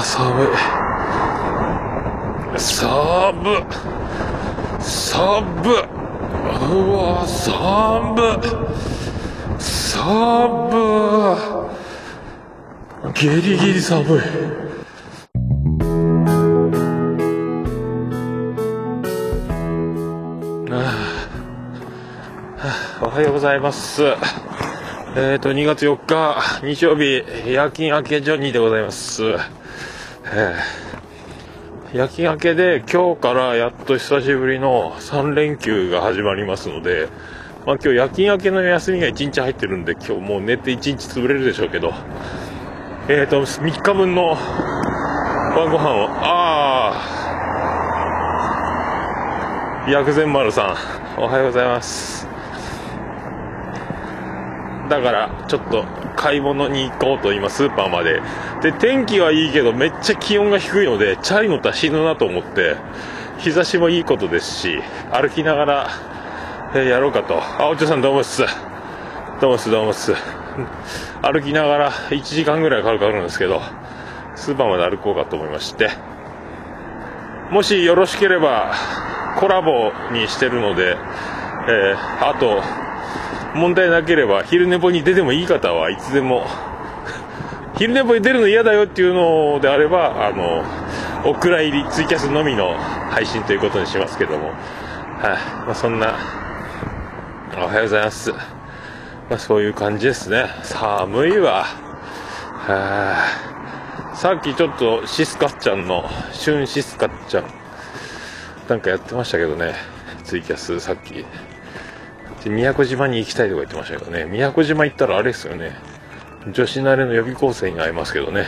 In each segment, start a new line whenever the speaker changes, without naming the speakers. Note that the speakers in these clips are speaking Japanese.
あ寒い。寒寒うわ寒寒ギリギリ寒い。おはようございます。えっ、と、2月4日、日曜日、夜勤明けジョニーでございます。えー夜勤明けで、今日からやっと久しぶりの3連休が始まりますので、まあ今日夜勤明けの休みが1日入ってるんで、今日もう寝て1日潰れるでしょうけど、えっ、と、3日分の晩ご飯を、ああ、薬膳丸さん、おはようございます。だから、ちょっと買い物に行こうと今スーパーまで。で、天気はいいけどめっちゃ気温が低いので、チャリ乗ったら死ぬなと思って、日差しもいいことですし、歩きながら、えーやろうかと。あ、お茶さんどうもっす。どうもっす、どうもっす。歩きながら1時間ぐらいかかるんですけど、スーパーまで歩こうかと思いまして。もしよろしければ、コラボにしてるので、えーあと、問題なければ昼寝ぽに出てもいい方はいつでも。昼寝ぽに出るの嫌だよっていうのであればあのお蔵入りツイキャスのみの配信ということにしますけども。はい、まあ、そんなおはようございます、まあ、そういう感じですね。寒いわ。はい。さっきちょっとシスカッちゃんの旬シスカッちゃんなんかやってましたけどね。ツイキャスさっき。で宮古島に行きたいとか言ってましたけどね。宮古島行ったらあれですよね。女子慣れの予備校生に会いますけどね。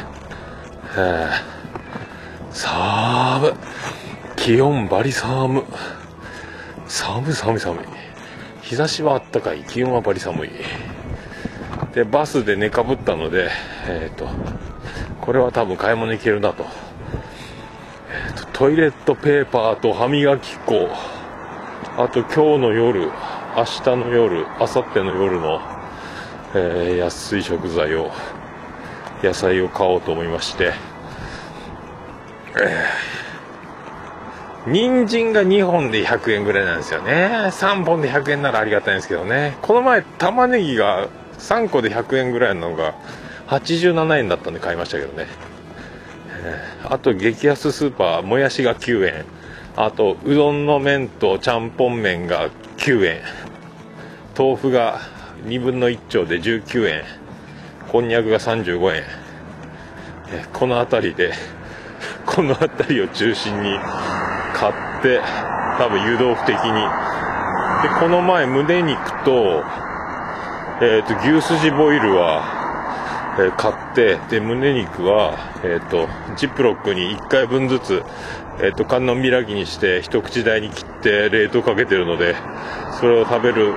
はあ寒気温バリ寒寒い寒い寒い。日差しはあったかい。気温はバリ寒い。でバスで寝かぶったのでえっ、とこれは多分買い物行けるなと,、えーとトイレットペーパーと歯磨き粉。あと今日の夜明日の夜、明後日の夜の、えー安い食材を、野菜を買おうと思いまして、えー人参が2本で100円ぐらいなんですよね。3本で100円ならありがたいんですけどね。この前、玉ねぎが3個で100円ぐらいのが87円だったんで買いましたけどね。えあと、激安スーパー、もやしが9円。あと、うどんの麺とちゃんぽん麺が9円。豆腐が2分の1丁で19円。こんにゃくが35円。この辺りで、この辺りを中心に買って、多分湯豆腐的に。で、この前、胸肉と、えっ、と、牛すじボイルは、えー買って、で、胸肉は、えっ、と、ジップロックに1回分ずつ、えっ、と、観音開きにして、一口大に切って冷凍かけてるので、それを食べる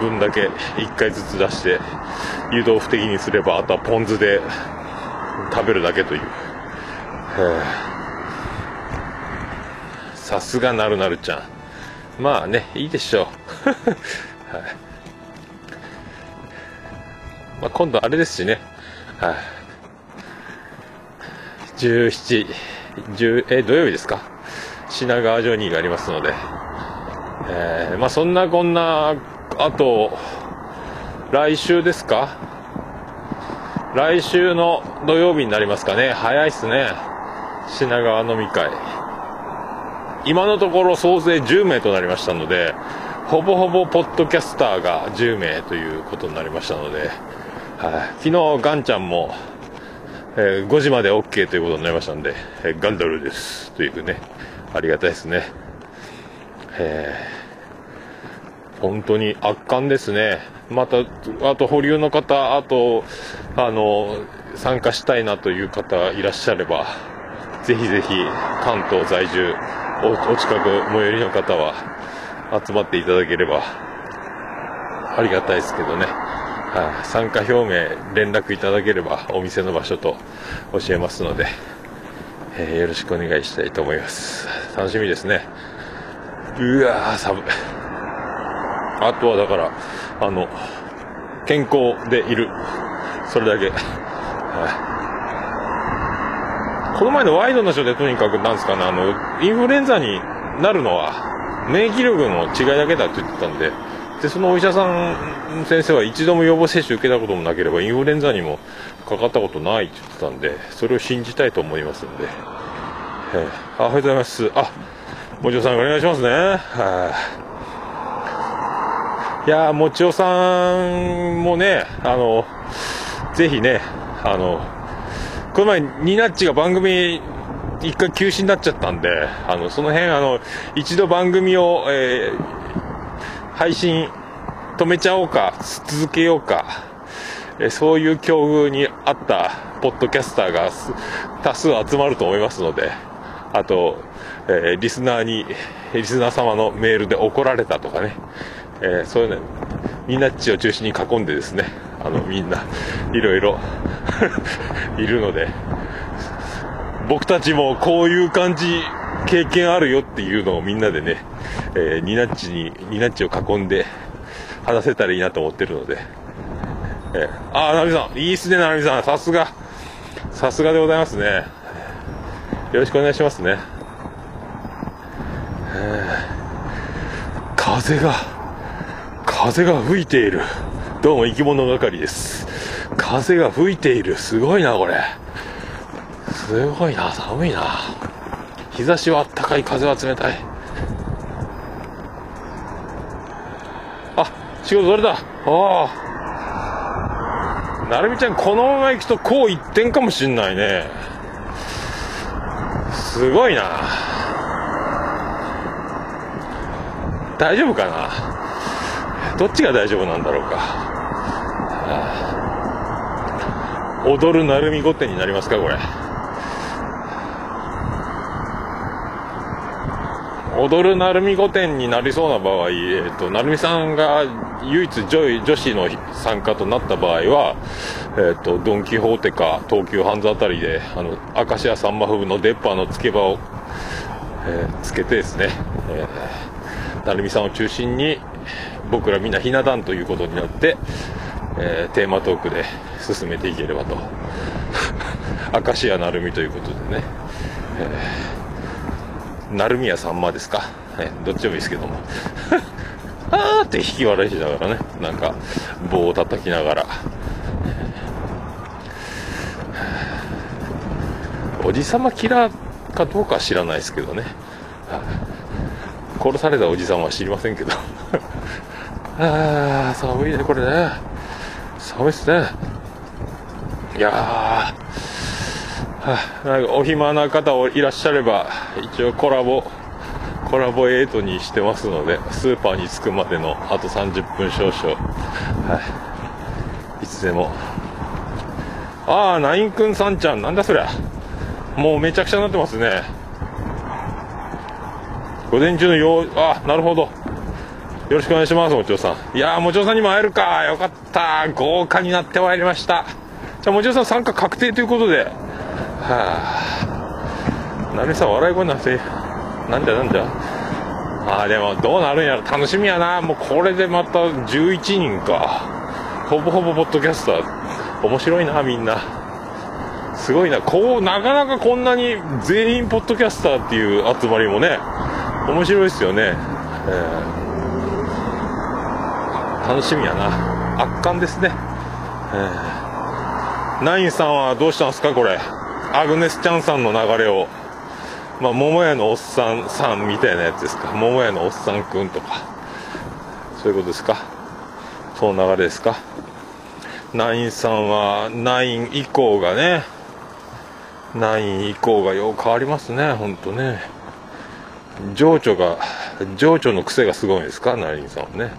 分だけ1回ずつ出して、湯豆腐的にすれば、あとはポン酢で食べるだけという。さすがなるなるちゃん。まあね、いいでしょう。はい。まあ、今度あれですしね。17、10え、土曜日ですか？品川ジョニーがありますので。えーまあそんなこんな、あと、来週ですか？来週の土曜日になりますかね。早いっすね。品川飲み会。今のところ総勢10名となりましたので、ほぼほぼポッドキャスターが10名ということになりましたので、昨日ガンちゃんも、えー5時まで OK ということになりましたんで、えーガンダルですというね、ありがたいですね。えー本当に圧巻ですね。また、あと保留の方、あと、あの、参加したいなという方いらっしゃれば、ぜひぜひ関東在住、おお近く最寄りの方は集まっていただければありがたいですけどね。はい、参加表明連絡いただければお店の場所と教えますので、えーよろしくお願いしたいと思います。楽しみですね。うわー、寒い。あとはだから、あの、健康でいる。それだけ。この前のワイドなショーでとにかくなんですかね、あの、インフルエンザになるのは、免疫力の違いだけだって言ってたんで、で、そのお医者さん先生は一度も予防接種受けたこともなければ、インフルエンザにもかかったことないって言ってたんで、それを信じたいと思いますんで。えー、あおはようございます。あ、もちおさんお願いしますね。はい、いやもちおさんもね、あの、ぜひね、あの、この前、ニナッチが番組一回休止になっちゃったんで、あの、その辺、あの、一度番組を、えー、配信止めちゃおうか、続けようか、え、そういう境遇にあったポッドキャスターが多数集まると思いますので、あと、えー、リスナーに、リスナー様のメールで怒られたとかね、えー、そういうの、ニナッチを中心に囲んでですね、あの、みんな、いろいろ いるので、僕たちもこういう感じ、経験あるよっていうのをみんなでね、えー、ニナッチに、ニナッチを囲んで話せたらいいなと思ってるので、えー、あ、なみさん、いいっすね、なみさん、さすが、さすがでございますね。よろしくお願いしますね。風が、風が吹いている。どうも生き物係です。風が吹いている。すごいな、これ。すごいな、寒いな。日差しはあったかい、風は冷たい。あ、仕事どれだああ。なるみちゃん、このまま行くとこう一点かもしんないね。すごいな。大丈夫かなどっちが大丈夫なんだろうか。踊る鳴海御殿になりますかこれ踊る鳴海御殿になりそうな場合、えーと、成美さんが唯一女女子の参加となった場合は、えーと、ドン・キホーテか東急ハンズあたりであの明石家さんま風の出っ歯のつけ場を、えー、つけてですね、えー、成美さんを中心に僕らみんなひな壇ということになって、えー、テーマトークで進めていければと。明石家成美ということでね、えー、成宮さんまですか、えー、どっちでもいいですけども。あーって引き笑いしながらねなんか棒を叩きながら。おじさまキラーかどうかは知らないですけどね。殺されたおじさんは知りませんけど。ああ寒いねこれね。寒いっすね。いやー、なんかお暇な方いらっしゃれば一応コラボコラボ8にしてますのでスーパーに着くまでのあと30分少々はいいつでもああナインくんさんちゃんなんだそりゃもうめちゃくちゃになってますね午前中のようあなるほどよろしくお願いします、もちおさん。いやー、もちおさんにも会えるか。よかった。豪華になってまいりました。じゃあ、もちおさん参加確定ということで。はあ。なみさ、笑い声なんて、なんじゃなんじゃ。ああ、でも、どうなるんやろ。楽しみやな。もう、これでまた11人か。ほぼほぼポッドキャスター。面白いな、みんな。すごいな。こう、なかなかこんなに全員ポッドキャスターっていう集まりもね、面白いですよね。えー楽しみやな圧巻ですね、えー、ナインさんはどうしたんですかこれアグネス・チャンさんの流れをまあ桃屋のおっさんさんみたいなやつですか。桃屋のおっさんくんとか。そういうことですか。その流れですか。ナインさんはナイン以降がねナイン以降がよう変わりますね。ほんとね。情緒が情緒の癖がすごいですか？ナインさんはね。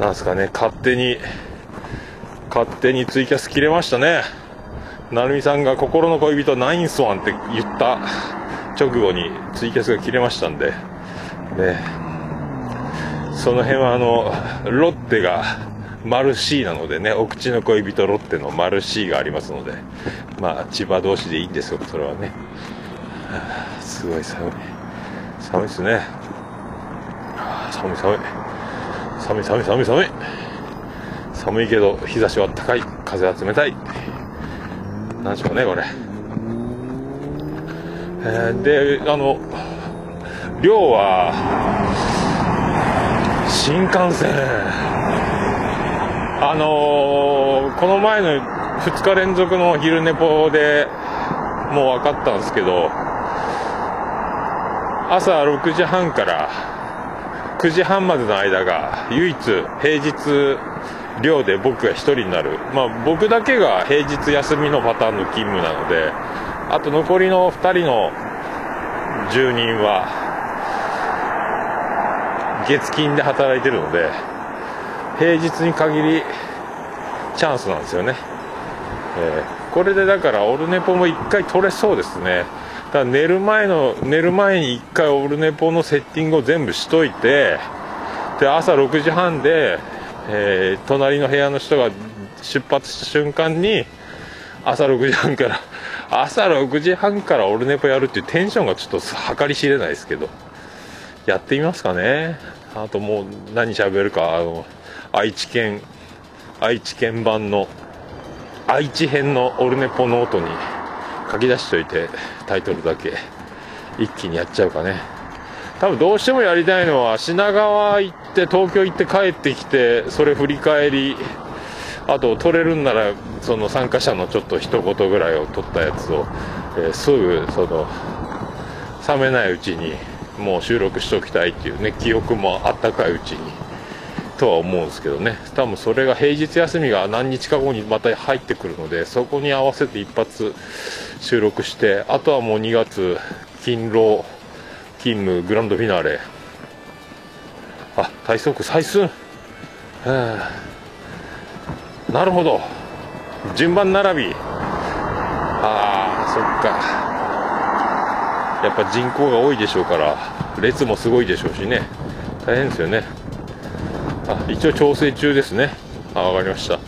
なんすかね、勝手に、勝手にツイキャス切れましたね。なるみさんが心の恋人ナインスワンって言った直後にツイキャスが切れましたんで、ね、その辺はあの、ロッテがマルシーなのでね、お口の恋人ロッテのマルシーがありますので、まあ千葉同士でいいんですよ、それはね。はあ、すごい寒い。寒いですね。寒い寒い寒い寒い寒い寒い。寒いけど日差しは暖かい。風は冷たい。なんでしょうねこれ。えー、であの量は新幹線。あのー、この前の2日連続の昼寝ぽでもう分かったんですけど朝6時半から9時半までの間が唯一平日寮で僕が1人になる、まあ、僕だけが平日休みのパターンの勤務なのであと残りの2人の住人は月金で働いてるので平日に限りチャンスなんですよね、えー、これでだからオルネポも1回取れそうですね。だ寝る前の寝る前に1回オルネポのセッティングを全部しといてで朝6時半でえー、隣の部屋の人が出発した瞬間に朝6時半から朝6時半からオルネポやるっていうテンションがちょっと計り知れないですけどやってみますかね。あともう何喋るかあの愛知県愛知県版の愛知編のオルネポノートに書き出しといてタイトルだけ一気にやっちゃうかね。多分どうしてもやりたいのは品川行って東京行って帰ってきてそれ振り返りあと取れるんならその参加者のちょっと一言ぐらいを取ったやつを、えー、すぐその冷めないうちにもう収録しておきたいっていうね記憶もあったかいうちに。とは思うんですけどね。多分それが平日休みが何日か後にまた入ってくるのでそこに合わせて一発収録してあとはもう2月勤労勤務グランドフィナーレ。あ体操区採寸なるほど。順番並び。ああそっか。やっぱ人口が多いでしょうから列もすごいでしょうしね。大変ですよね。あ一応調整中ですね。あ分かりました。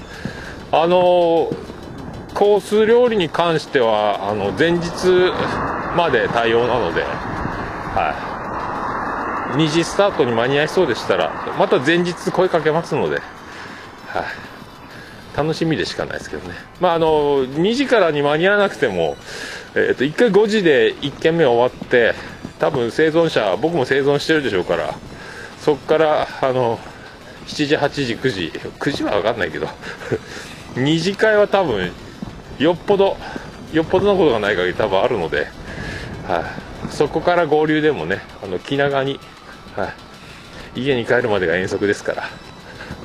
あの、コース料理に関してはあの前日まで対応なのではい。2時スタートに間に合いそうでしたらまた前日声かけますのではい。楽しみでしかないですけどね。まああの2時からに間に合わなくてもえー、と1回5時で1軒目終わって多分生存者僕も生存してるでしょうからそこからあの7時8時9時。9時は分かんないけど。2次会は多分よっぽどよっぽどのことがない限り多分あるので、はい、そこから合流でもねあの気長に、はい、家に帰るまでが遠足ですから。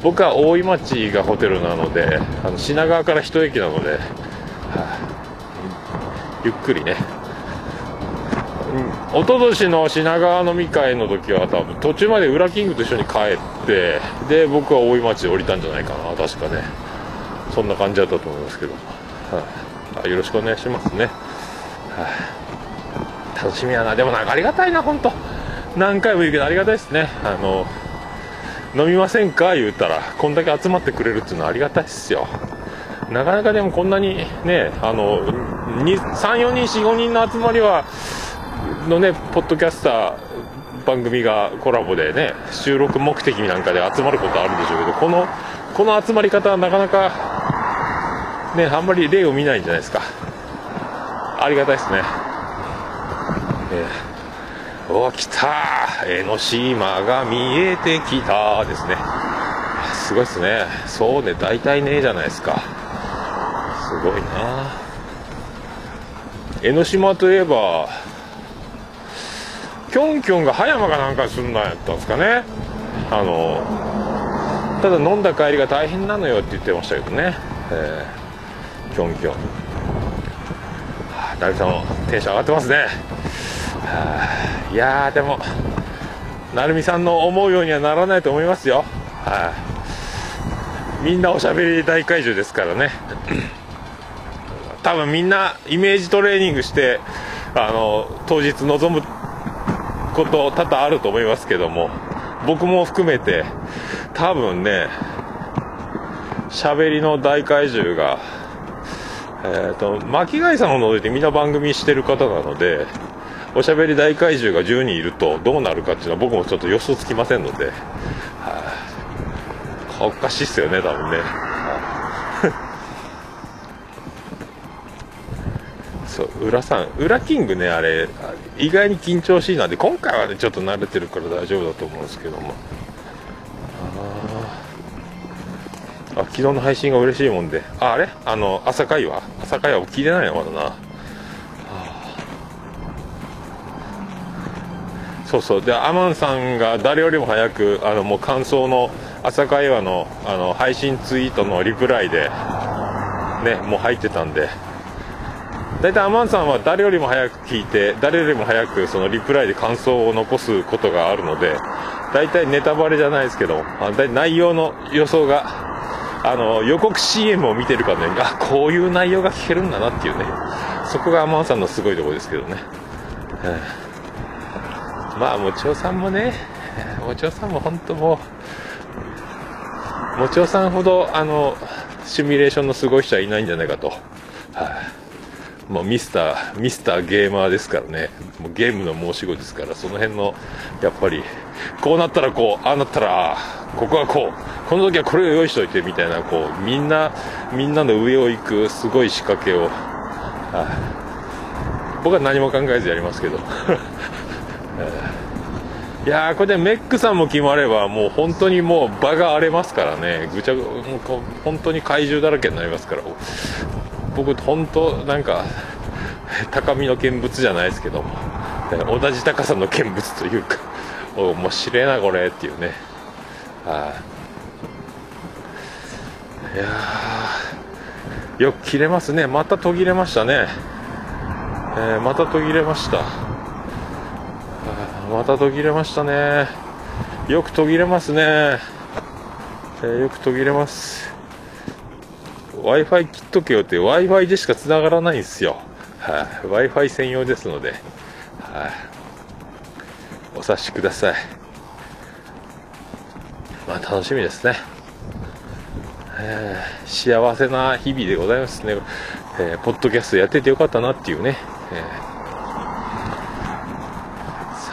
僕は大井町がホテルなのであの品川から一駅なので、はい、ゆっくりね一昨年の品川飲み会の時は多分途中までウラキングと一緒に帰ってで僕は大井町で降りたんじゃないかな確かね。そんな感じだったと思いますけど、はい、よろしくお願いしますね、はい。楽しみやな。でもなんかありがたいな本当。何回も言うけどありがたいですね。あの飲みませんか？言うたらこんだけ集まってくれるっていうのはありがたいですよ。なかなかでもこんなにねあの34人45人の集まりはのねポッドキャスター番組がコラボでね収録目的なんかで集まることあるんでしょうけどこのこの集まり方はなかなかねあんまり例を見ないんじゃないですか。ありがたいですね。えー、お来た江ノ島が見えてきたですね。すごいっすね。そうね大体ねえじゃないですか。すごいな江ノ島といえばキョンキョンが葉山かなんかすんなやったんですかね。あのただ飲んだ帰りが大変なのよって言ってましたけどね、えー、キョンキョン。成田のテンション上がってますね、いやでも成美さんの思うようにはならないと思いますよ、みんなおしゃべり大怪獣ですからね。多分みんなイメージトレーニングしてあの当日臨むこと多々あると思いますけども僕も含めて多分ね喋りの大怪獣がえっ、ー、と巻貝さんを除いてみんな番組してる方なのでおしゃべり大怪獣が10人いるとどうなるかっていうのは僕もちょっと予想つきませんので、はあ、おかしいっすよね多分ね、裏さん裏キングねあれ意外に緊張しいなんで今回はねちょっと慣れてるから大丈夫だと思うんですけども。ああ昨日の配信が嬉しいもんで。ああれ？あの朝会話朝会話聞いてないの？まだな。そうそう。でアマンさんが誰よりも早くあのもう感想の朝会話のあの配信ツイートのリプライでねもう入ってたんで。大体アマンさんは誰よりも早く聞いて誰よりも早くそのリプライで感想を残すことがあるので大体ネタバレじゃないですけどあ内容の予想があの予告 CM を見てるからねあこういう内容が聞けるんだなっていうね。そこがアマンさんのすごいところですけどね、まあもちおさんもねもちおさんも本当もうもちおさんほどあのシミュレーションのすごい人はいないんじゃないかと、はい、もうミスター、ミスターゲーマーですからね。もうゲームの申し子ですから、その辺の、やっぱり、こうなったらこう、ああなったらここはこう、この時はこれを用意しといてみたいな、こう、みんな、みんなの上を行くすごい仕掛けを、はい、僕は何も考えずやりますけど。いやー、これでメックさんも決まれば、もう本当にもう場が荒れますからね、ぐちゃぐ、もう本当に怪獣だらけになりますから、僕本当なんか高みの見物じゃないですけども同じ高さの見物というか面白いなこれっていうね。はい。やよく切れますね。また途切れましたね、えー、また途切れました。また途切れましたね。よく途切れますね、えー、よく途切れます。Wi-Fi 切っとけよって Wi-Fi でしか繋がらないんですよ。はい、Wi-Fi 専用ですので、はい、あ、お察しください。まあ楽しみですね。えー、幸せな日々でございますね。えー、ポッドキャストやっててよかったなっていうね。えー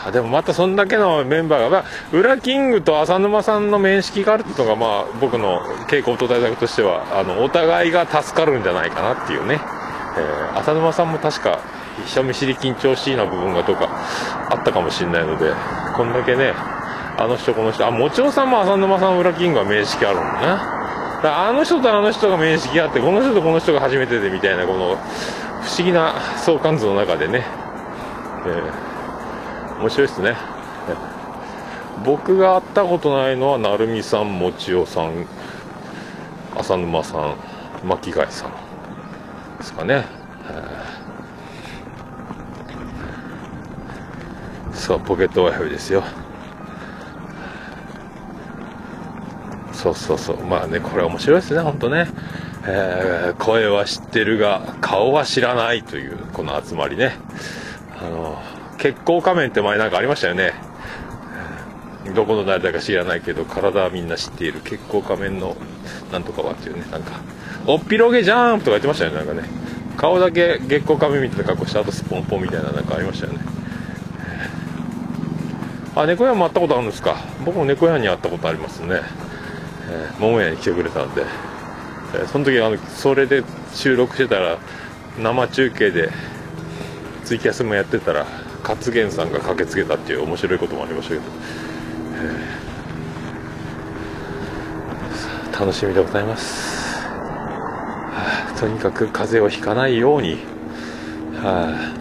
あでもまたそんだけのメンバーが、まあ、裏キングと浅沼さんの面識があるっていうのが、まあ、僕の傾向と対策としては、あの、お互いが助かるんじゃないかなっていうね。えー、浅沼さんも確か、人見知り緊張しいな部分がとかあったかもしれないので、こんだけね、あの人この人、あ、もちろんさんも浅沼さん裏キングは面識あるもんね。あの人とあの人が面識あって、この人とこの人が初めてでみたいな、この不思議な相関図の中でね、えー面白いですね。僕が会ったことないのは成美さんもちおさん浅沼さん巻貝さんですかね。そうポケット Wi-Fi ですよ。そうそうそう。まあねこれ面白いですね本当ね。えー、声は知ってるが顔は知らないというこの集まりね。あの血行仮面って前なんかありましたよね。どこの誰だか知らないけど体はみんな知っている。血行仮面のなんとかはっていうねなんか。おっぴろげジャンプとか言ってましたよねなんかね。顔だけ月光仮面みたいな格好してあとスポンポンみたいななんかありましたよね。あ猫屋も会ったことあるんですか。僕も猫屋に会ったことありますね、えー、桃屋に来てくれたんで、えー、その時あのそれで収録してたら生中継でツイキャスもやってたら勝元さんが駆けつけたっていう面白いこともありましたけど、楽しみでございます、とにかく風邪をひかないように、は、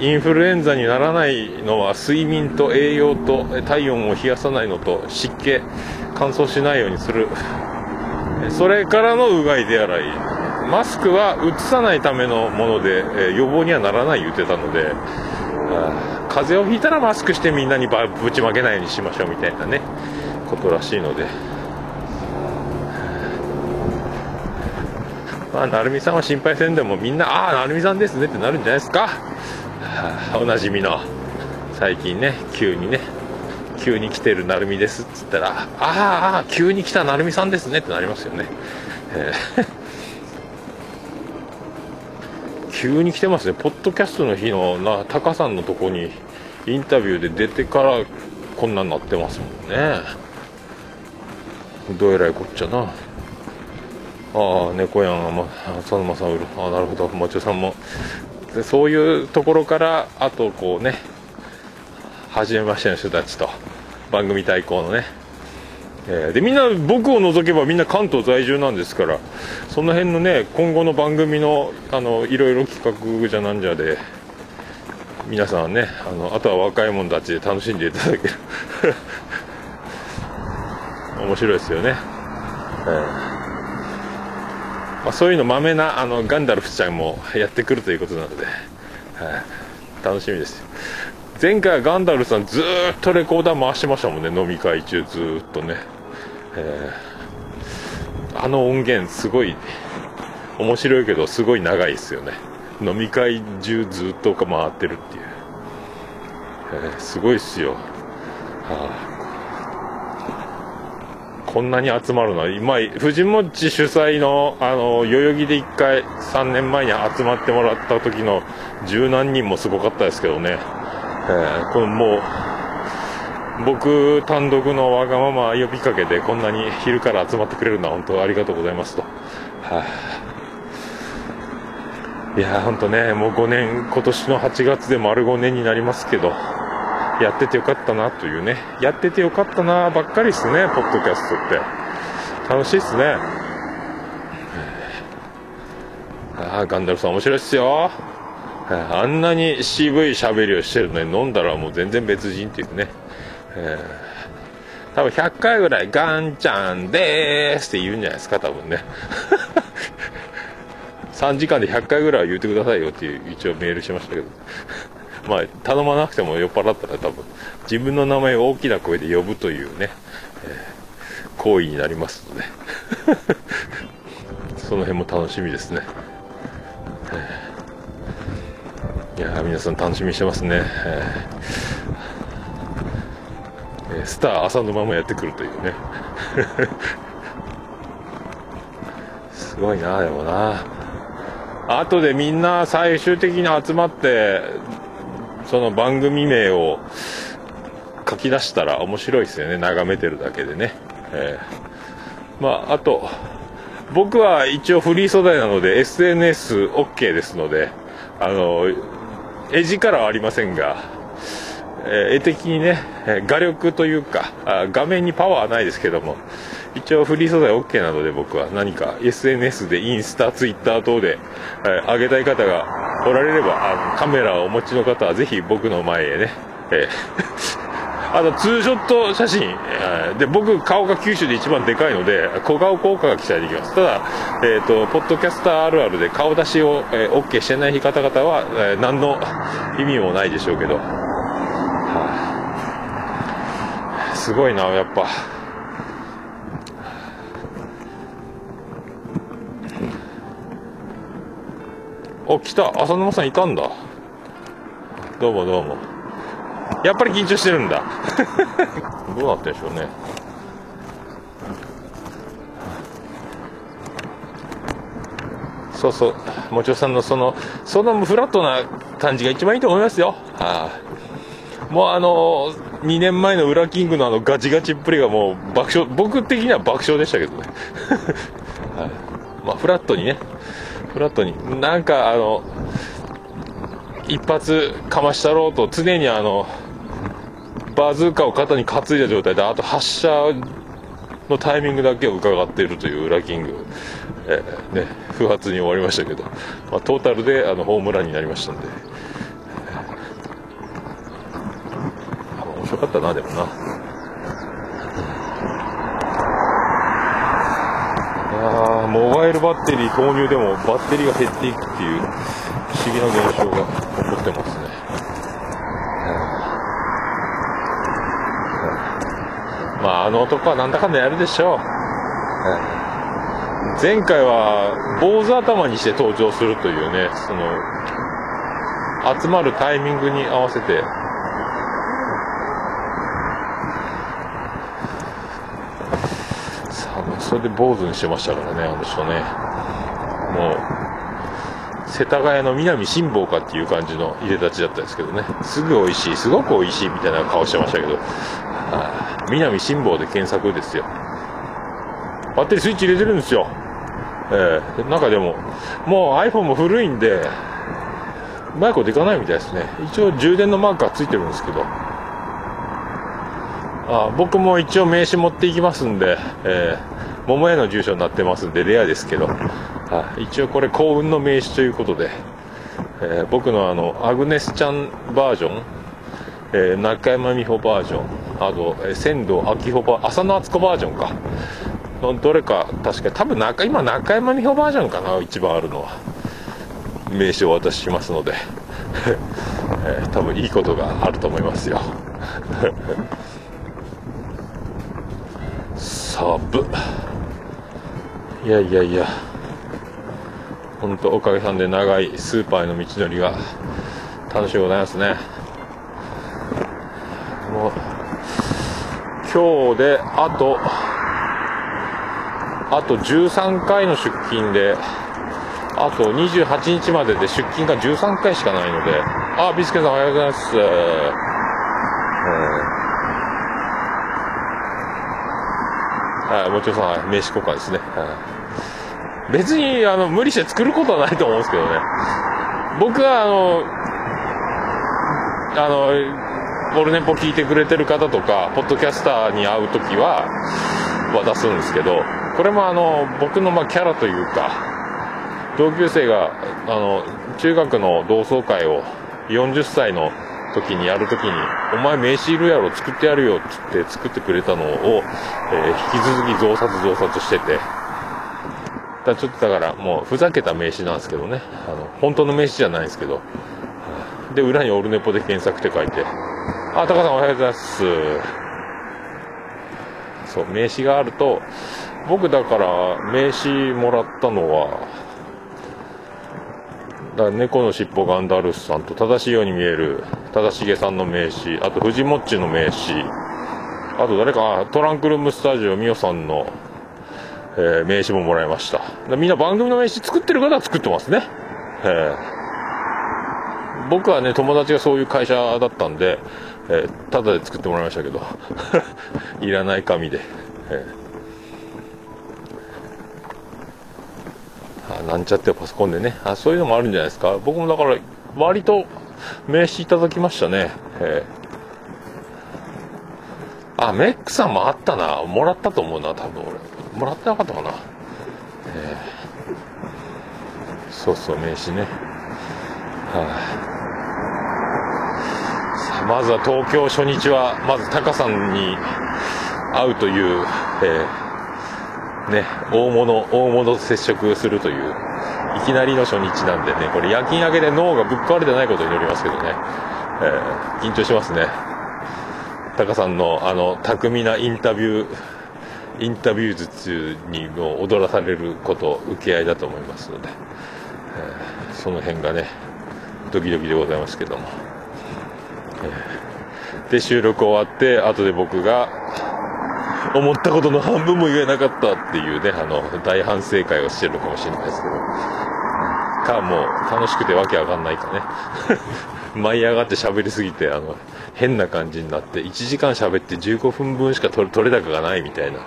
インフルエンザにならないのは睡眠と栄養と体温を冷やさないのと湿気乾燥しないようにする。それからのうがい手洗い。マスクはうつさないためのもので、えー、予防にはならない言ってたので、風邪をひいたらマスクしてみんなにぶちまけないようにしましょうみたいなね、ことらしいので。まあ、成美さんは心配せんでもみんな、ああ、成美さんですねってなるんじゃないですか。はあ、おなじみの、最近ね、急にね、急に来てる成美ですっつったら、ああ、急に来た成美さんですねってなりますよね。えー急に来てますね。ポッドキャストの日のなタカさんのとこにインタビューで出てからこんなになってますもんね。どうえらいこっちゃな。ああ猫やん、ま、浅沼さん売る。ああなるほど。もちろさんも。でそういうところからあとこうね初めましての人たちと番組対抗のね、えー、でみんな僕を除けばみんな関東在住なんですからその辺のね今後の番組のあのいろいろ企画じゃなんじゃで皆さんねあのあとは若い者たちで楽しんでいただける。面白いですよね、えー。まあ、そういうのまめなあのガンダルフちゃんもやってくるということなので、はい、楽しみです前回はガンダルさんずっとレコーダー回してましたもんね。飲み会中ずっとね、えー、あの音源すごい面白いけどすごい長いですよね。飲み会中ずっと回ってるっていう、えー、すごいっすよ、はあ、こんなに集まるの？は今藤本主催のあの代々木で1回3年前に集まってもらった時の十何人もすごかったですけどね、ー、このもう僕単独のわがまま呼びかけてこんなに昼から集まってくれるのは本当ありがとうございますと。はあいや本当ね、もう5年、今年の8月で丸5年になりますけど、やっててよかったなというね、やっててよかったなばっかりですね、ポッドキャストって。楽しいっすね。ああ、ガンダルさん面白いっすよ。あんなに渋い喋りをしてるのに飲んだらもう全然別人っていうね。えー、多分100回ぐらい、ガンちゃんでーすって言うんじゃないですか、多分ね。3時間で100回ぐらいは言ってくださいよっていう一応メールしましたけど。まあ頼まなくても酔っ払ったら多分自分の名前を大きな声で呼ぶというね、えー、行為になりますので。その辺も楽しみですね、えー、いや皆さん楽しみにしてますね、えー、スター浅沼もやってくるというね。すごいなでもな。後でみんな最終的に集まってその番組名を書き出したら面白いですよね。眺めてるだけでね、えー、まああと僕は一応フリー素材なので SNSOK ですのであの絵力はありませんが、えー、絵的にね画力というかあ画面にパワーはないですけども一応フリー素材 OK なので僕は何か SNS でインスタ、ツイッター等で、えー、上げたい方がおられればあのカメラをお持ちの方はぜひ僕の前へね、えー、あのツーショット写真、えー、で僕顔が九州で一番でかいので小顔効果が期待できますただ、えーと、ポッドキャスターあるあるで顔出しを、えー、OK してない方々は、えー、何の意味もないでしょうけど、はあ、すごいなやっぱ。あ、来た。浅沼さんいたんだ。どうもどうも。やっぱり緊張してるんだ。どうなってんでしょうね。そうそう。もちろさんのその、そのフラットな感じが一番いいと思いますよ。はあ、もうあの2年前の裏キングのあのガチガチっぷりがもう爆笑、僕的には爆笑でしたけどね。はい、まあ、フラットにね、フラットに。なんかあの、一発かましたろうと常にあの、バズーカを肩に担いだ状態で、あと発射のタイミングだけを伺っているという裏キング、えー、ね、不発に終わりましたけど、まあ、トータルであのホームランになりましたんで、えー、面白かったな、でもな。あモバイルバッテリー投入でもバッテリーが減っていくっていう不思議な現象が起こってますね。まあ、の男はなんだかんだやるでしょう。前回は坊主頭にして登場するというね、その、集まるタイミングに合わせてそれで坊主にしてましたからね、あの人ね。もう、世田谷の南辛坊かっていう感じの入れ立ちだったんですけどね。すぐ美味しいすごく美味しいみたいな顔してましたけど。南辛坊で検索ですよ。バッテリースイッチ入れてるんですよ。ええ。ー、中でももう iPhone も古いんでうまいこといかないみたいですね。一応充電のマークはついてるんですけど。あ僕も一応名刺持っていきますんで、えー、桃屋の住所になってますんでレアですけど。あ一応これ幸運の名刺ということで、えー、僕のあのアグネスちゃんバージョン、えー、中山美穂バージョンあと、えー、仙道明穂バ浅野敦子バージョンか。のどれか確か多分中今中山美穂バージョンかな一番あるのは。名刺をお渡ししますので、えー、多分いいことがあると思いますよ。サブ。いやいやいや。本当おかげさんで長いスーパーへの道のりが楽しいございますね。もう今日であとあと13回の出勤であと28日までで出勤が13回しかないので。あビスケさんおはようございます、えーはい、もちろんさん、名刺交換ですね。はい、別に、あの、無理して作ることはないと思うんですけどね。僕は、あの、あの、オルネポ聞いてくれてる方とか、ポッドキャスターに会うときは、渡すんですけど、これもあの、僕のまキャラというか、同級生が、あの、中学の同窓会を40歳の時にやる時に、お前名刺いるやろ、作ってやるよ、っつって作ってくれたのを、えー、引き続き増刷増刷してて、だちょっとだからもうふざけた名刺なんですけどね、あの、本当の名刺じゃないんですけど、で、裏にオルネポで検索って書いて、あ、タカさんおはようございます。そう、名刺があると、僕だから名刺もらったのは、だ猫の尻尾ガンダルスさんと正しいように見える正しげさんの名刺あと藤もっちの名刺あと誰かトランクルームスタジオみおさんの、えー、名刺ももらいました。みんな番組の名刺作ってる方は作ってますね。えー、僕はね友達がそういう会社だったんで、えー、ただで作ってもらいましたけど。いらない紙で、えー。なんちゃってパソコンでね。あそういうのもあるんじゃないですか。僕もだから割と名刺いただきましたね。えー、あメックさんもあったな。もらったと思うな多分俺。もらってなかったかな。えー、そうそう名刺ね。はい、あ、まずは東京初日はまずタカさんに会うという、えー。ね、大物、大物と接触するという、いきなりの初日なんでね、これ夜勤明けで脳がぶっ壊れてないことに祈りますけどね、えー、緊張しますね。タカさんのあの、巧みなインタビュー、インタビュー術にも踊らされること、受け合いだと思いますので、えー、その辺がね、ドキドキでございますけども。えー、で、収録終わって、後で僕が、思ったことの半分も言えなかったっていうね、あの、大反省会をしてるのかもしれないですけど。か、もう、楽しくてわけわかんないかね。舞い上がって喋りすぎて、あの、変な感じになって、1時間喋って15分分しか取れ高がないみたいな。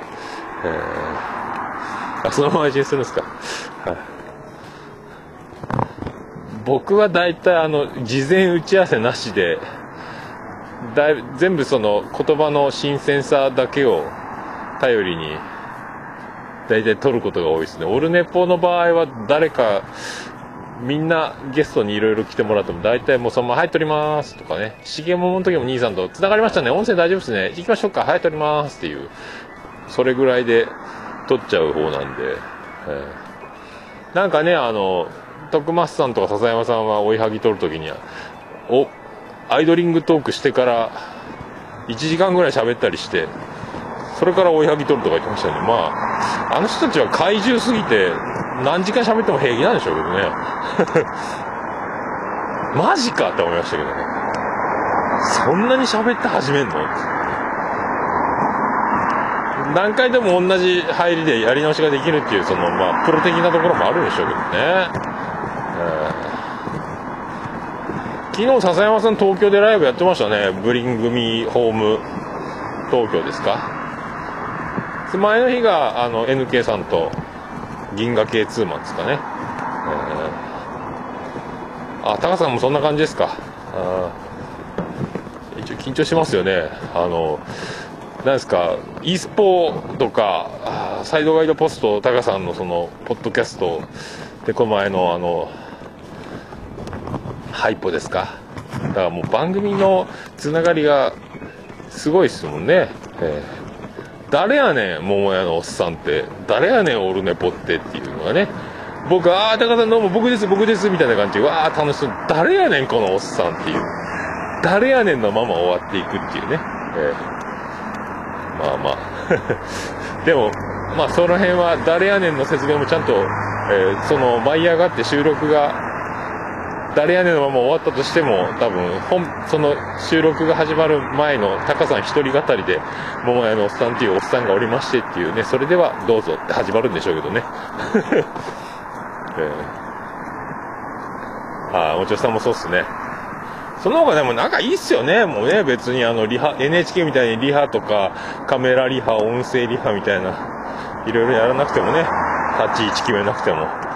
えー、あ、そのまま配信するんですか？はい。僕は大体あの、事前打ち合わせなしで、だい全部その言葉の新鮮さだけを頼りに、大体撮ることが多いですね。オルネポの場合は誰か、みんなゲストにいろいろ来てもらっても大体もうそのまま、はい、撮りますとかね。しげももの時も兄さんと繋がりましたね。音声大丈夫ですね。行きましょうか。はい、撮りますっていう。それぐらいで撮っちゃう方なんで。えー、なんかね、あの、徳松さんとか笹山さんは追いはぎ撮るときには、お、アイドリングトークしてから1時間ぐらい喋ったりして、それから追いはぎ取るとか言ってましたね。まあ、あの人たちは怪獣すぎて、何時間喋っても平気なんでしょうけどね。マジかって思いましたけどね。そんなに喋って始めんの？何回でも同じ入りでやり直しができるっていう、その、まあ、プロ的なところもあるんでしょうけどね。えー昨日笹山さん東京でライブやってましたねブリングミーホーム東京ですか前の日があの NK さんと銀河系ツーマンですかね、えー、あタカさんもそんな感じですか。一応緊張しますよね。あのなんですか e スポとかサイドガイドポストタカさんのそのポッドキャストでこの前のあのハイポですか。だからもう番組のつながりがすごいっすもんね、えー、誰やねん桃屋のおっさんって。誰やねんオルネポってっていうのがね。僕ああ高田さんどうも僕です僕ですみたいな感じでわあ楽しそう。誰やねんこのおっさんっていう。誰やねんのまま終わっていくっていうね、えー、まあまあ。でもまあその辺は誰やねんの説明もちゃんと、えー、その舞い上がって収録が誰やねんのまま終わったとしても、多分、本、その収録が始まる前のタカさん一人語りで、桃屋のおっさんっていうおっさんがおりましてっていうね、それではどうぞって始まるんでしょうけどね。えー、ああ、お茶さんもそうっすね。その方がでもなんかいいっすよね。もうね、別にあの、リハ、NHK みたいにリハとか、カメラリハ、音声リハみたいな、いろいろやらなくてもね、立ち位置決めなくても。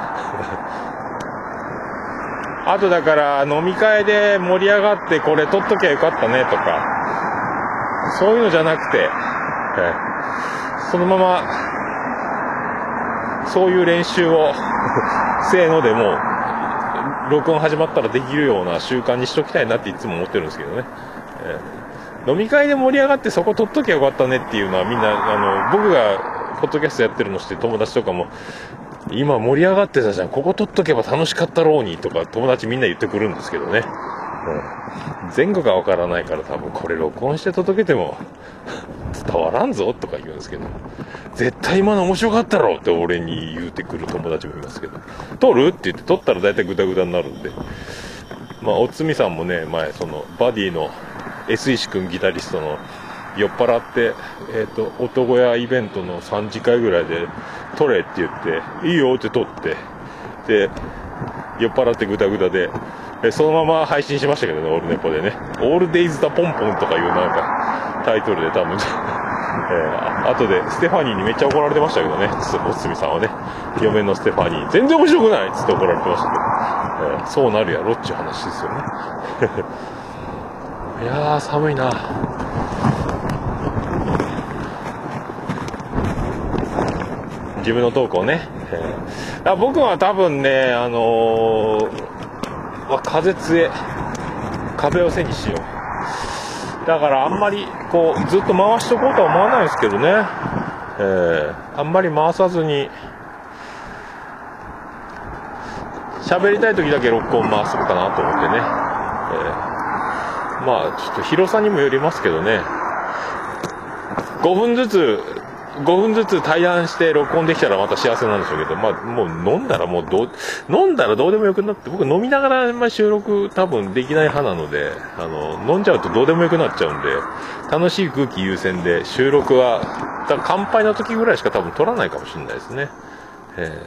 あとだから飲み会で盛り上がってこれ撮っときゃよかったねとか、そういうのじゃなくて、そのまま、そういう練習を せーのでもう、録音始まったらできるような習慣にしときたいなっていつも思ってるんですけどね。飲み会で盛り上がってそこ撮っときゃよかったねっていうのはみんな、あの、僕がポッドキャストやってるのして友達とかも、今盛り上がってたじゃん、ここ撮っとけば楽しかったろうにとか友達みんな言ってくるんですけどね。うん、前後がわからないから多分これ録音して届けても伝わらんぞとか言うんですけど、絶対今の面白かったろって俺に言うてくる友達もいますけど、撮るって言って撮ったら大体グダグダになるんで、まあ、おつみさんもね、前そのバディの S 石君ギタリストの酔っ払って、えっ、ー、と、男屋イベントの3次会ぐらいで、撮れって言って、いいよって撮って、で、酔っ払ってグダグダで、えそのまま配信しましたけどね、オールネポでね。オールデイズ・ザ・ポンポンとかいうなんか、タイトルで多分、えー、後でステファニーにめっちゃ怒られてましたけどね、おつみさんはね。嫁のステファニー、全然面白くないっつって怒られてましたけど、えー、そうなるやろっていう話ですよね。いやー、寒いな。自分のトークをね。えー、僕は多分ね、あのー、風強え。風を背にしよう。だからあんまりこうずっと回しとこうとは思わないですけどね。えー、あんまり回さずに、喋りたい時だけ録音回そうかなと思ってね。えー、まあちょっと広さにもよりますけどね。5分ずつ5分ずつ対談して録音できたらまた幸せなんでしょうけど、まあ、もう飲んだらもうどう、飲んだらどうでもよくなって、僕飲みながら、ま収録多分できない派なので、あの、飲んじゃうとどうでもよくなっちゃうんで、楽しい空気優先で、収録は、だ乾杯の時ぐらいしか多分撮らないかもしれないですね。え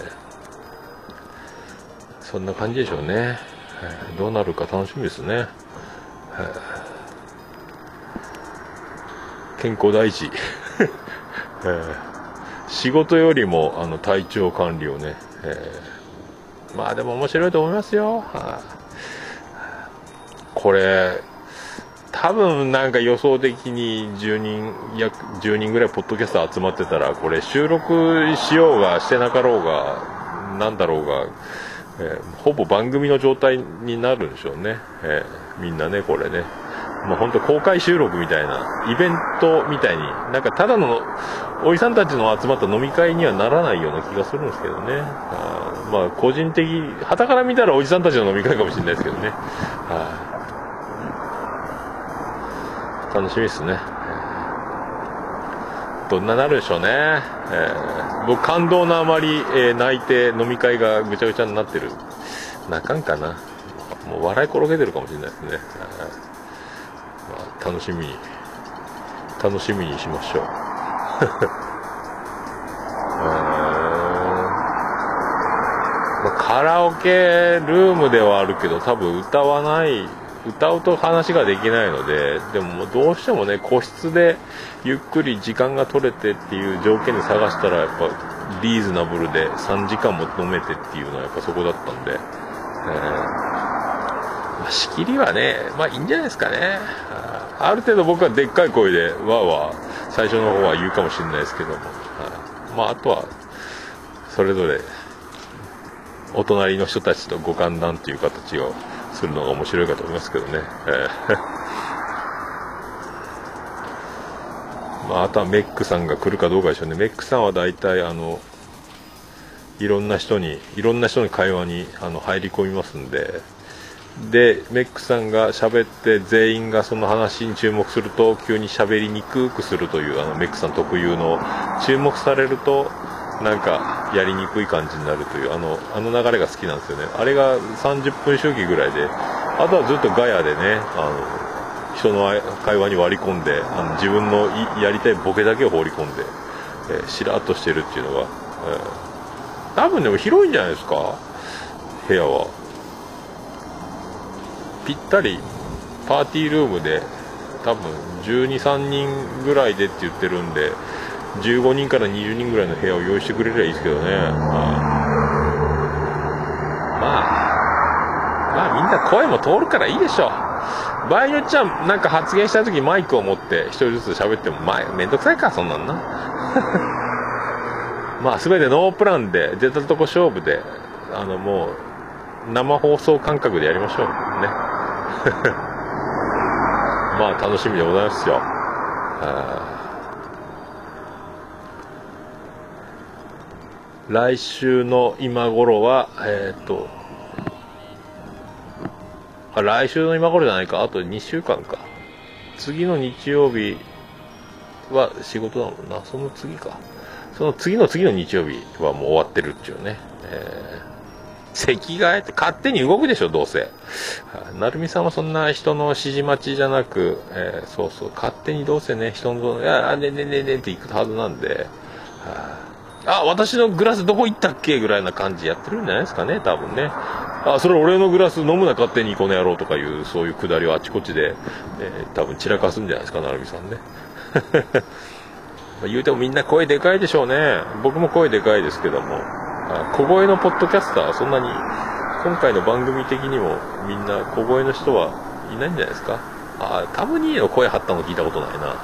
ー、そんな感じでしょうね。どうなるか楽しみですね。健康第一。えー、仕事よりもあの体調管理をね、えー、まあでも面白いと思いますよ。はあ、これ、多分なんか予想的に10人、約10人ぐらいポッドキャスター集まってたら、これ収録しようがしてなかろうが、なんだろうが、えー、ほぼ番組の状態になるんでしょうね。えー、みんなね、これね。もう本当公開収録みたいな、イベントみたいに、なんかただのおじさんたちの集まった飲み会にはならないような気がするんですけどね。あまあ個人的、旗から見たらおじさんたちの飲み会かもしれないですけどね。は楽しみですね。どんななるでしょうね。えー、僕感動のあまり、えー、泣いて飲み会がぐちゃぐちゃになってる。泣かんかな。もう笑い転げてるかもしれないですね。楽しみに、楽しみにしましょう。まあ、カラオケルームではあるけど、多分歌わない歌うと話ができないのででもどうしてもね個室でゆっくり時間が取れてっていう条件で探したらやっぱリーズナブルで3時間も飲めてっていうのはやっぱそこだったんで、えー。まあ、仕切りはねまあいいんじゃないですかね。ある程度僕はでっかい声でわーわー最初の方は言うかもしれないですけども、はいまああとはそれぞれお隣の人たちとご歓談という形をするのが面白いかと思いますけどね。えー まあ、あとはメックさんが来るかどうかでしょうね。メックさんは大体あの、いろんな人に、いろんな人の会話にあの入り込みますんで、で、メックさんが喋って全員がその話に注目すると急に喋りにくくするというあのメックさん特有の注目されるとなんかやりにくい感じになるというあのあの流れが好きなんですよね。あれが30分周期ぐらいであとはずっとガヤでねあの人の会話に割り込んであの自分のやりたいボケだけを放り込んで、えー、しらっとしてるっていうのが、えー、多分でも広いんじゃないですか？部屋は。ぴったりパーティールームで多分1 2 3人ぐらいでって言ってるんで15人から20人ぐらいの部屋を用意してくれりゃいいですけどね、まあ、まあみんな声も通るからいいでしょ場合によっちゃなんか発言した時マイクを持って1人ずつ喋ってもまあめんどくさいかそんなんな。まあ全てノープランで出たとこ勝負であのもう生放送感覚でやりましょうね。まあ楽しみでございますよ来週の今頃は、えっ、ー、と、あ、来週の今頃じゃないか。あと2週間か。次の日曜日は仕事だもんな。その次か。その次の次の日曜日はもう終わってるっていうね。えー、席替えって勝手に動くでしょ、どうせ。なるみさんはそんな人の指示待ちじゃなく、えー、そうそう、勝手にどうせね、人の、いや、ねねねねって行くはずなんで、あ、私のグラスどこ行ったっけぐらいな感じやってるんじゃないですかね、多分ね。あ、それ俺のグラス飲むな勝手にこの野郎とかいう、そういうくだりをあちこちで、えー、多分散らかすんじゃないですか、なるみさんね。言うてもみんな声でかいでしょうね。僕も声でかいですけども。あ小声のポッドキャスターは、そんなに、今回の番組的にもみんな小声の人はいないんじゃないですか？あ、タムニーの声張ったの聞いたことないな。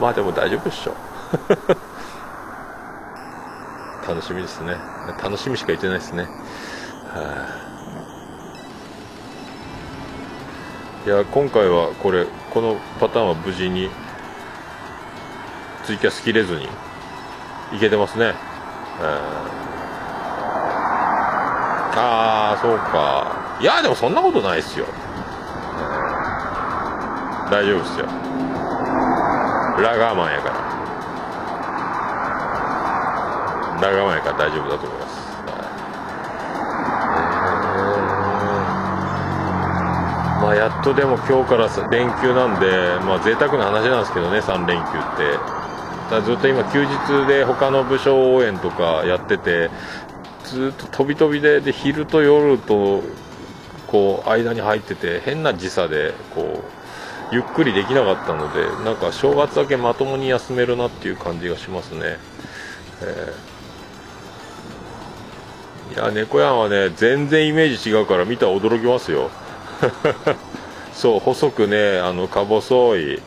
まあでも大丈夫っしょ。楽しみですね楽しみしか言ってないですねはいや今回はこれこのパターンは無事にツイキャス切れずにいけてますねああそうか。いやでもそんなことないっすよ。大丈夫っすよ。ラガーマンやから。長前から大丈夫だと思います。まあ、やっとでも今日から連休なんで、まあ、贅沢な話なんですけどね、3連休って。ずっと今、休日で他の部署応援とかやってて、ずっと飛び飛びで、で昼と夜とこう間に入ってて、変な時差でこうゆっくりできなかったので、なんか正月だけまともに休めるなっていう感じがしますね。えーいや猫やんはね全然イメージ違うから見たら驚きますよ そう細くねあのか細い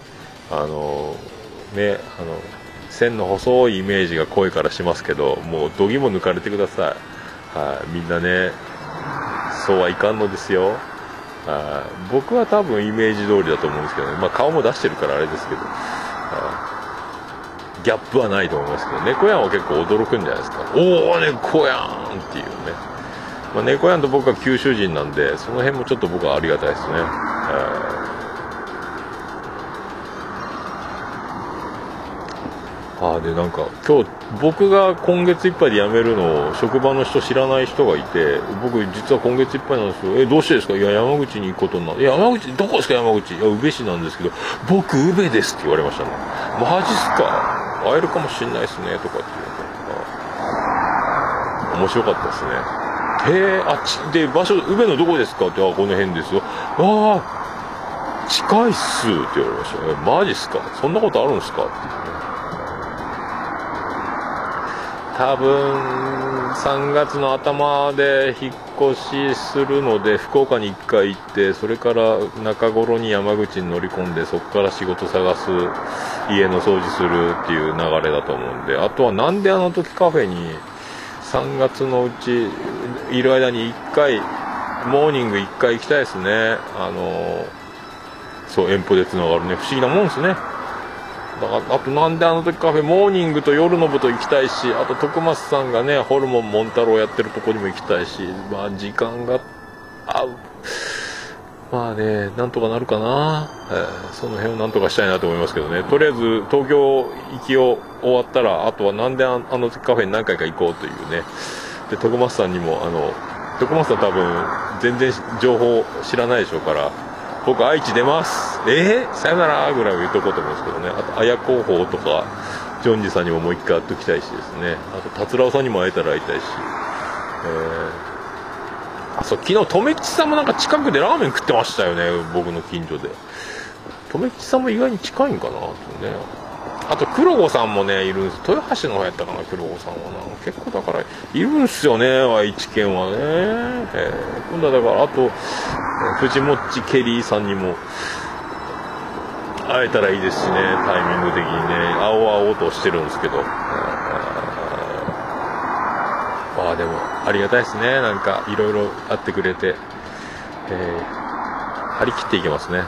あのねあの線の細いイメージが濃いからしますけどもうどぎも抜かれてください。はい。みんなねそうはいかんのですよ。はい。僕は多分イメージ通りだと思うんですけどね。まあ顔も出してるからあれですけど。ギャップはないと思いますけど。猫やんは結構驚くんじゃないですか。おお猫やんっていうね、まあ、猫やんと僕は九州人なんでその辺もちょっと僕はありがたいですね、えー、あでなんか今日僕が今月いっぱいで辞めるのを職場の人知らない人がいて僕実は今月いっぱいなんですよ。えどうしてですか？いや山口に行くことになる。山口どこですか？山口。いや宇部市なんですけど僕宇部ですって言われましたね。マジっすか？会えるかもしんないですねとかっていうの面白かったですね。へえあっちで場所宇部のどこですか？ってあこの辺ですよ。ああ近いっすって言われました。え、マジっすか？そんなことあるんすか？って多分、3月の頭で引っ越しするので、福岡に1回行って、それから中頃に山口に乗り込んで、そこから仕事探す、家の掃除するっていう流れだと思うんで、あとはなんであの時カフェに、3月のうち、いる間に1回、モーニング1回行きたいですね。あのそう、遠方で繋がるね。不思議なもんですね。だから、あとなんであの時カフェ、モーニングと夜の部と行きたいし、あと徳松さんがね、ホルモンモンタロウやってるとこにも行きたいし、まあ時間が合う。まあね、なんとかなるかな、えー、その辺をなんとかしたいなと思いますけどね。とりあえず、東京行きを終わったら、あとはなんであの時カフェに何回か行こうというね。で、徳松さんにも、あの、徳松さん多分、全然情報知らないでしょうから、僕愛知出ます。えー、さよならぐらいは言っとこうと思うんですけどね。あと綾候補とかジョンジさんにももう一回会っときたいしですね。あと達郎さんにも会えたら会いたいし。えー、そう昨日留吉さんもなんか近くでラーメン食ってましたよね僕の近所で。留吉さんも意外に近いんかなとね。あと黒子さんもねいるんです。豊橋の方やったかな黒子さんはな。結構だからいるんすよね愛知県はね、えー、今度はだからあと藤もっちケリーさんにも会えたらいいですしねタイミング的にね。青々としてるんですけど。まあでもありがたいですね。なんかいろいろ会ってくれて、えー、張り切っていけますね。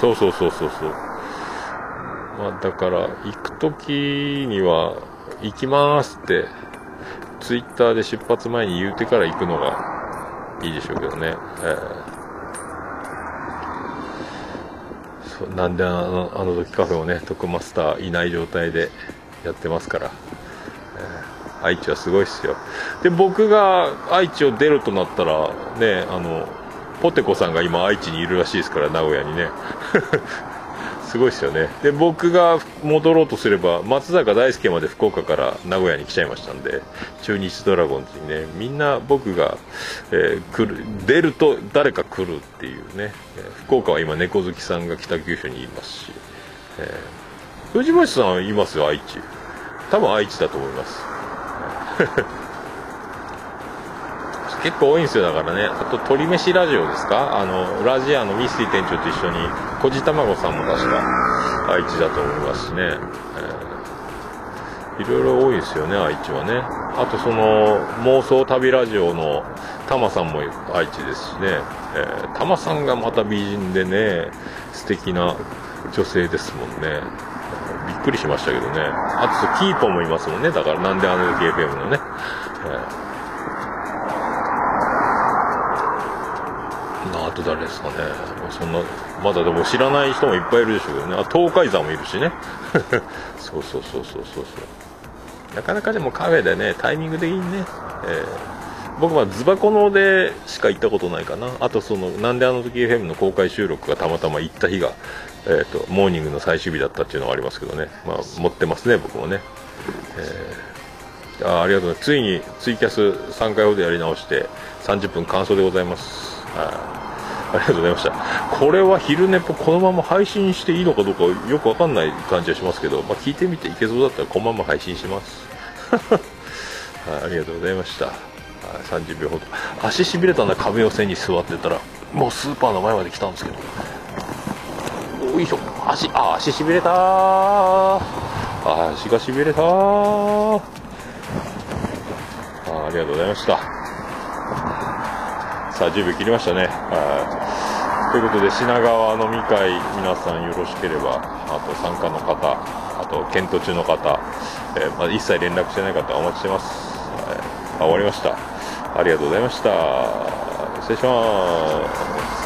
そうそうそうそうそう。まあ、だから、行く時には、行きますって、ツイッターで出発前に言うてから行くのがいいでしょうけどね。えー、そなんであのあの時カフェをね、特マスターいない状態でやってますから。えー、愛知はすごいっすよ。で、僕が愛知を出るとなったら、ね、あの、ポテコさんが今愛知にいるらしいですから名古屋にね。すごいですよね。で僕が戻ろうとすれば松坂大輔まで福岡から名古屋に来ちゃいましたんで中日ドラゴンズにね。みんな僕が、えー、来る出ると誰か来るっていうね、え、福岡は今猫好きさんが北九州にいますし、えー、藤林さんいますよ愛知。多分愛知だと思います。結構多いんですよだからね。あと鶏飯ラジオですか？あのラジアのミスティ店長と一緒にこじたまごさんも確か愛知だと思いますしね、えー、いろいろ多いですよね愛知はね。あとその妄想旅ラジオのタマさんも愛知ですしね、えー、タマさんがまた美人でね素敵な女性ですもんね。びっくりしましたけどね。あとキーポもいますもんね。だからなんであの時 FM のね、えーあと誰ですかね。そんな、まだでも知らない人もいっぱいいるでしょうけどね。あ、東海山もいるしね。そうそうそうそうそうそう。なかなかでもカフェでね、タイミング的にね、えー、僕はズバコのでしか行ったことないかな。あとその、なんであの時 FM の公開収録がたまたま行った日が、えっ、ー、と、モーニングの最終日だったっていうのはありますけどね。まあ、持ってますね、僕もね。えー、あありがとうございます。ついにツイキャス3回ほどやり直して、30分完走でございます。はい。ありがとうございました。これは昼寝ぽこのまま配信していいのかどうかよくわかんない感じはしますけど、まあ、聞いてみていけそうだったらこのまま配信します はい。ありがとうございました。30秒ほど。足しびれたな壁寄せに座ってたら、もうスーパーの前まで来たんですけど。よいしょ。足、あ、足しびれたー。足がしびれたー。あありがとうございました。さあ、10秒切りましたね。はい。ということで、品川飲み会、皆さんよろしければ、あと参加の方、あと検討中の方、えー、まあ、一切連絡してない方お待ちしてます。はい、あ終わりました。ありがとうございました。失礼します。